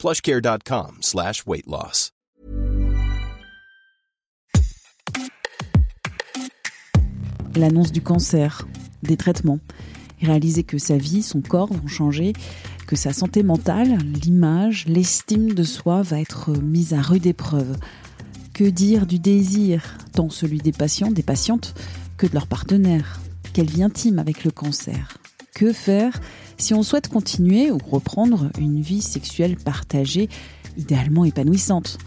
plushcare.com slash weight loss. L'annonce du cancer, des traitements, réaliser que sa vie, son corps vont changer, que sa santé mentale, l'image, l'estime de soi va être mise à rude épreuve. Que dire du désir, tant celui des patients, des patientes, que de leurs partenaires Quelle vie intime avec le cancer? Que faire si on souhaite continuer ou reprendre une vie sexuelle partagée, idéalement épanouissante?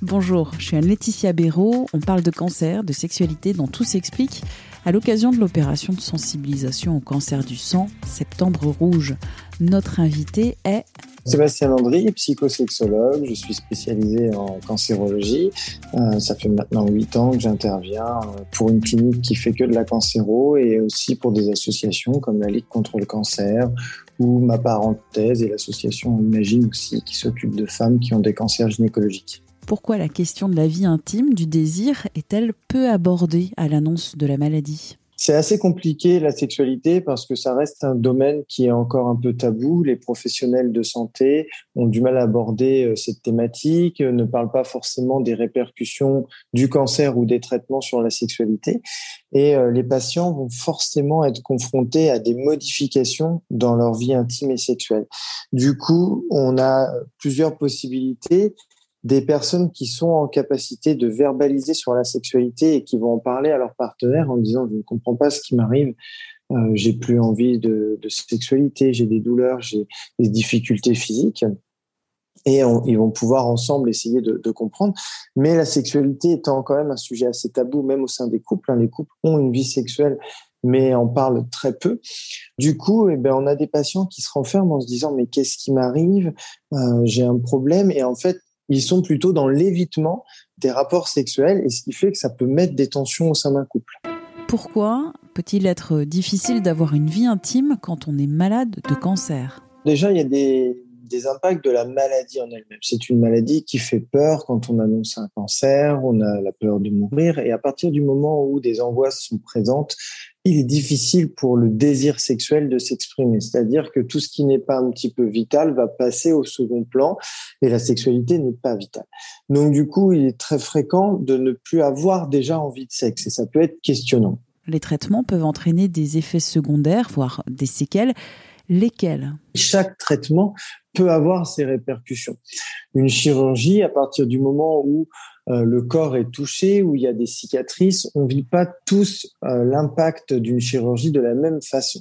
Bonjour, je suis Anne-Laetitia Béraud, on parle de cancer, de sexualité dont tout s'explique à l'occasion de l'opération de sensibilisation au cancer du sang, Septembre Rouge. Notre invité est Sébastien Landry, psychosexologue, je suis spécialisé en cancérologie. Euh, ça fait maintenant huit ans que j'interviens euh, pour une clinique qui fait que de la cancéro et aussi pour des associations comme la Ligue contre le cancer ou ma parenthèse et l'association Imagine aussi qui s'occupe de femmes qui ont des cancers gynécologiques. Pourquoi la question de la vie intime, du désir, est-elle peu abordée à l'annonce de la maladie? C'est assez compliqué la sexualité parce que ça reste un domaine qui est encore un peu tabou. Les professionnels de santé ont du mal à aborder euh, cette thématique, ne parlent pas forcément des répercussions du cancer ou des traitements sur la sexualité. Et euh, les patients vont forcément être confrontés à des modifications dans leur vie intime et sexuelle. Du coup, on a plusieurs possibilités des personnes qui sont en capacité de verbaliser sur la sexualité et qui vont en parler à leur partenaire en disant je ne comprends pas ce qui m'arrive, euh, j'ai plus envie de, sexualité, j'ai des douleurs, j'ai des difficultés physiques. Et ils vont pouvoir ensemble essayer de, de, comprendre. Mais la sexualité étant quand même un sujet assez tabou, même au sein des couples. Hein, les couples ont une vie sexuelle, mais en parlent très peu. Du coup, eh ben, on a des patients qui se renferment en se disant mais qu'est-ce qui m'arrive? Euh, J'ai un problème. Et en fait, ils sont plutôt dans l'évitement des rapports sexuels et ce qui fait que ça peut mettre des tensions au sein d'un couple. Pourquoi peut-il être difficile d'avoir une vie intime quand on est malade de cancer? Déjà, il y a des, des impacts de la maladie en elle-même. C'est une maladie qui fait peur quand on annonce un cancer, on a la peur de mourir, et à partir du moment où des angoisses sont présentes, il est difficile pour le désir sexuel de s'exprimer. C'est-à-dire que tout ce qui n'est pas un petit peu vital va passer au second plan, et la sexualité n'est pas vitale. Donc du coup, il est très fréquent de ne plus avoir déjà envie de sexe, et ça peut être questionnant. Les traitements peuvent entraîner des effets secondaires, voire des séquelles. Lesquels? Chaque traitement peut avoir ses répercussions. Une chirurgie, à partir du moment où euh, le corps est touché, où il y a des cicatrices, on vit pas tous euh, l'impact d'une chirurgie de la même façon.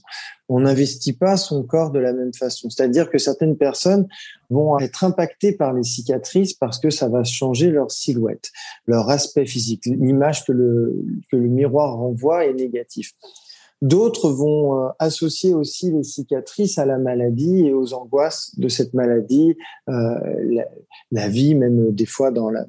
On n'investit pas son corps de la même façon. C'est-à-dire que certaines personnes vont être impactées par les cicatrices parce que ça va changer leur silhouette, leur aspect physique. L'image que le, que le miroir renvoie est négative. D'autres vont euh, associer aussi les cicatrices à la maladie et aux angoisses de cette maladie, euh, la, la, vie, même des fois dans la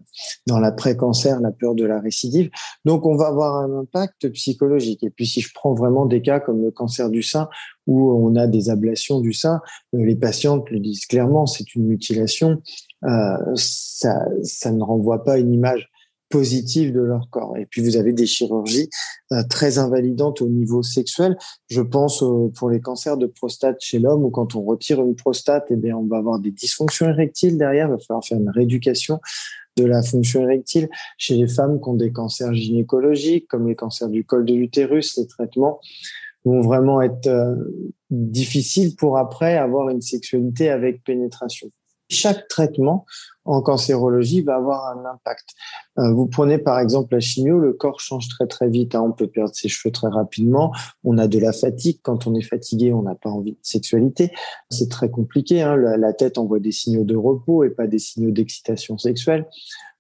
dans l'après-cancer, la peur de la récidive. Donc, on va avoir un impact psychologique. Et puis, si je prends vraiment des cas comme le cancer du sein, où on a des ablations du sein, euh, les patientes le disent clairement, c'est une mutilation. Euh, ça, ça ne renvoie pas une image positive de leur corps. Et puis vous avez des chirurgies euh, très invalidantes au niveau sexuel. Je pense pour les cancers de prostate chez l'homme où quand on retire une prostate, eh bien on va avoir des dysfonctions érectiles derrière. Il va falloir faire une rééducation de la fonction érectile. Chez les femmes qui ont des cancers gynécologiques comme les cancers du col de l'utérus, les traitements vont vraiment être euh, difficiles pour après avoir une sexualité avec pénétration. Chaque traitement en cancérologie va avoir un impact. Euh, vous prenez par exemple la chimio, le corps change très très vite. Hein. On peut perdre ses cheveux très rapidement. On a de la fatigue. Quand on est fatigué, on n'a pas envie de sexualité. C'est très compliqué. Hein. La, tête envoie des signaux de repos et pas des signaux d'excitation sexuelle.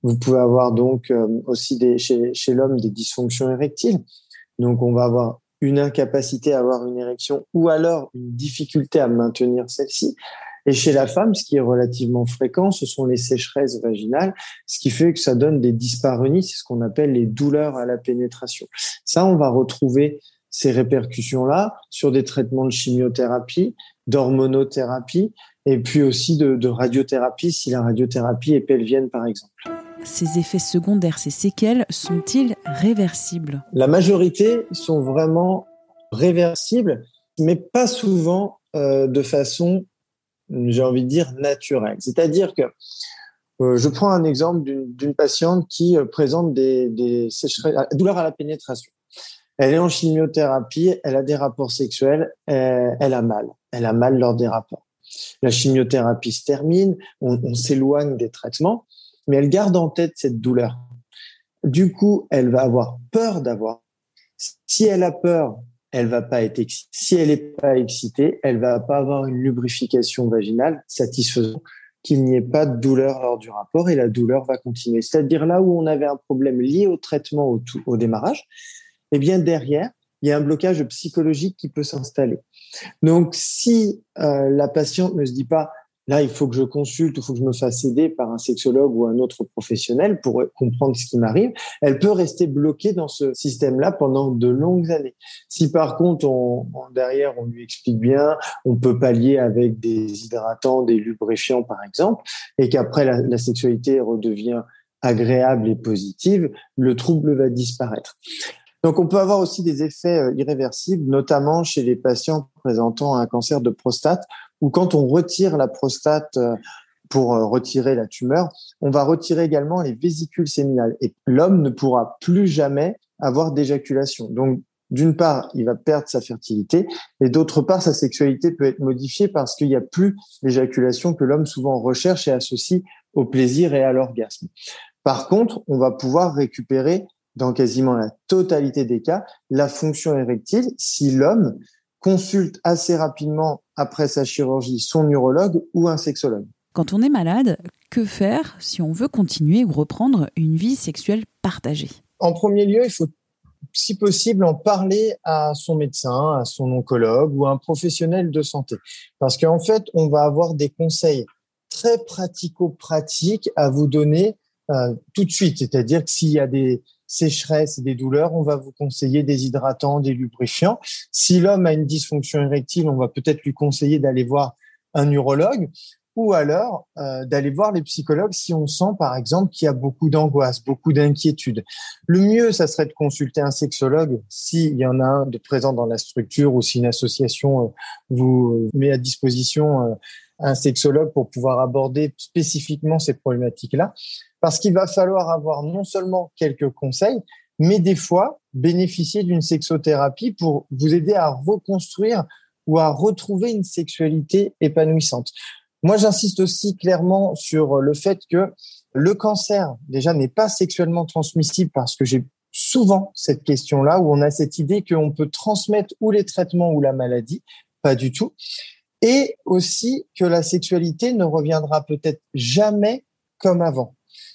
Vous pouvez avoir donc euh, aussi chez l'homme des dysfonctions érectiles. Donc on va avoir une incapacité à avoir une érection ou alors une difficulté à maintenir celle-ci. Et chez la femme, ce qui est relativement fréquent, ce sont les sécheresses vaginales, ce qui fait que ça donne des dyspareunies, c'est ce qu'on appelle les douleurs à la pénétration. Ça, on va retrouver ces répercussions-là sur des traitements de chimiothérapie, d'hormonothérapie, et puis aussi de, de radiothérapie, si la radiothérapie est pelvienne, par exemple. Ces effets secondaires, ces séquelles, sont-ils réversibles? La majorité sont vraiment réversibles, mais pas souvent euh, de façon, j'ai envie de dire, naturelle. C'est-à-dire que euh, je prends un exemple d'une patiente qui euh, présente des, des douleurs à la pénétration. Elle est en chimiothérapie, elle a des rapports sexuels, elle a mal. Elle a mal lors des rapports. La chimiothérapie se termine, on s'éloigne des traitements, mais elle garde en tête cette douleur. Du coup, elle va avoir peur d'avoir. Si elle a peur, elle va pas être excitée. Si elle n'est pas excitée, elle va pas avoir une lubrification vaginale satisfaisante qu'il n'y ait pas de douleur lors du rapport et la douleur va continuer. C'est-à-dire là où on avait un problème lié au traitement au, au démarrage, eh bien derrière, il y a un blocage psychologique qui peut s'installer. Donc si euh, la patiente ne se dit pas là, il faut que je consulte, il faut que je me fasse aider par un sexologue ou un autre professionnel pour comprendre ce qui m'arrive, elle peut rester bloquée dans ce système-là pendant de longues années. Si par contre, on, derrière, on lui explique bien, on peut pallier avec des hydratants, des lubrifiants, par exemple, et qu'après, la, sexualité redevient agréable et positive, le trouble va disparaître. Donc, on peut avoir aussi des effets euh, irréversibles, notamment chez les patients présentant un cancer de prostate, ou quand on retire la prostate euh, pour euh, retirer la tumeur, on va retirer également les vésicules séminales. Et l'homme ne pourra plus jamais avoir d'éjaculation. Donc, d'une part, il va perdre sa fertilité, et d'autre part, sa sexualité peut être modifiée parce qu'il n'y a plus l'éjaculation que l'homme souvent recherche et associe au plaisir et à l'orgasme. Par contre, on va pouvoir récupérer dans quasiment la totalité des cas la fonction érectile si l'homme consulte assez rapidement après sa chirurgie son urologue ou un sexologue. Quand on est malade, que faire si on veut continuer ou reprendre une vie sexuelle partagée? En premier lieu, il faut si possible en parler à son médecin, à son oncologue ou à un professionnel de santé. Parce qu'en fait, on va avoir des conseils très pratico-pratiques à vous donner euh, tout de suite. C'est-à-dire que s'il y a des, sécheresse et des douleurs, on va vous conseiller des hydratants, des lubrifiants. Si l'homme a une dysfonction érectile, on va peut-être lui conseiller d'aller voir un urologue ou alors euh, d'aller voir les psychologues si on sent par exemple qu'il y a beaucoup d'angoisse, beaucoup d'inquiétude. Le mieux, ça serait de consulter un sexologue s'il y en a un de présent dans la structure ou si une association euh, vous met à disposition euh, un sexologue pour pouvoir aborder spécifiquement ces problématiques-là parce qu'il va falloir avoir non seulement quelques conseils, mais des fois bénéficier d'une sexothérapie pour vous aider à reconstruire ou à retrouver une sexualité épanouissante. Moi, j'insiste aussi clairement sur le fait que le cancer, déjà, n'est pas sexuellement transmissible parce que j'ai souvent cette question-là où on a cette idée qu'on peut transmettre ou les traitements ou la maladie. Pas du tout. Et aussi que la sexualité ne reviendra peut-être jamais comme avant.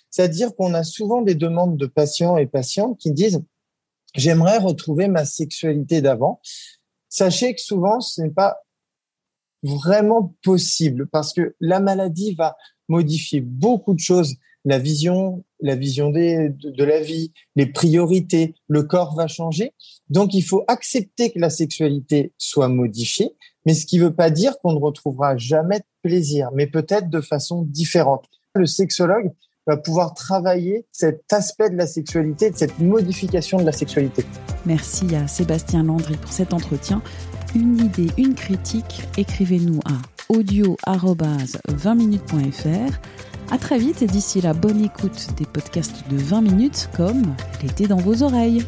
C'est-à-dire qu'on a souvent des demandes de patients et patientes qui disent j'aimerais retrouver ma sexualité d'avant. Sachez que souvent ce n'est pas vraiment possible parce que la maladie va modifier beaucoup de choses, la vision, la vision de, la vie, les priorités, le corps va changer. Donc il faut accepter que la sexualité soit modifiée, mais ce qui ne veut pas dire qu'on ne retrouvera jamais de plaisir, mais peut-être de façon différente. Le sexologue va pouvoir travailler cet aspect de la sexualité, de cette modification de la sexualité. Merci à Sébastien Landry pour cet entretien. Une idée, une critique, écrivez-nous à audio-20minutes.fr. À très vite et d'ici là, bonne écoute des podcasts de 20 minutes comme l'été dans vos oreilles.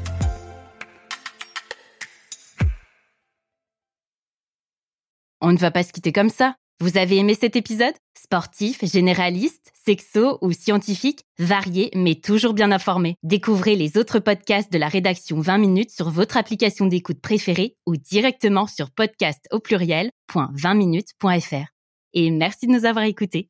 On ne va pas se quitter comme ça. Vous avez aimé cet épisode? Sportif, généraliste, sexo ou scientifique, varié mais toujours bien informé. Découvrez les autres podcasts de la rédaction 20 minutes sur votre application d'écoute préférée ou directement sur podcast au pluriel.20minutes.fr. Et merci de nous avoir écoutés.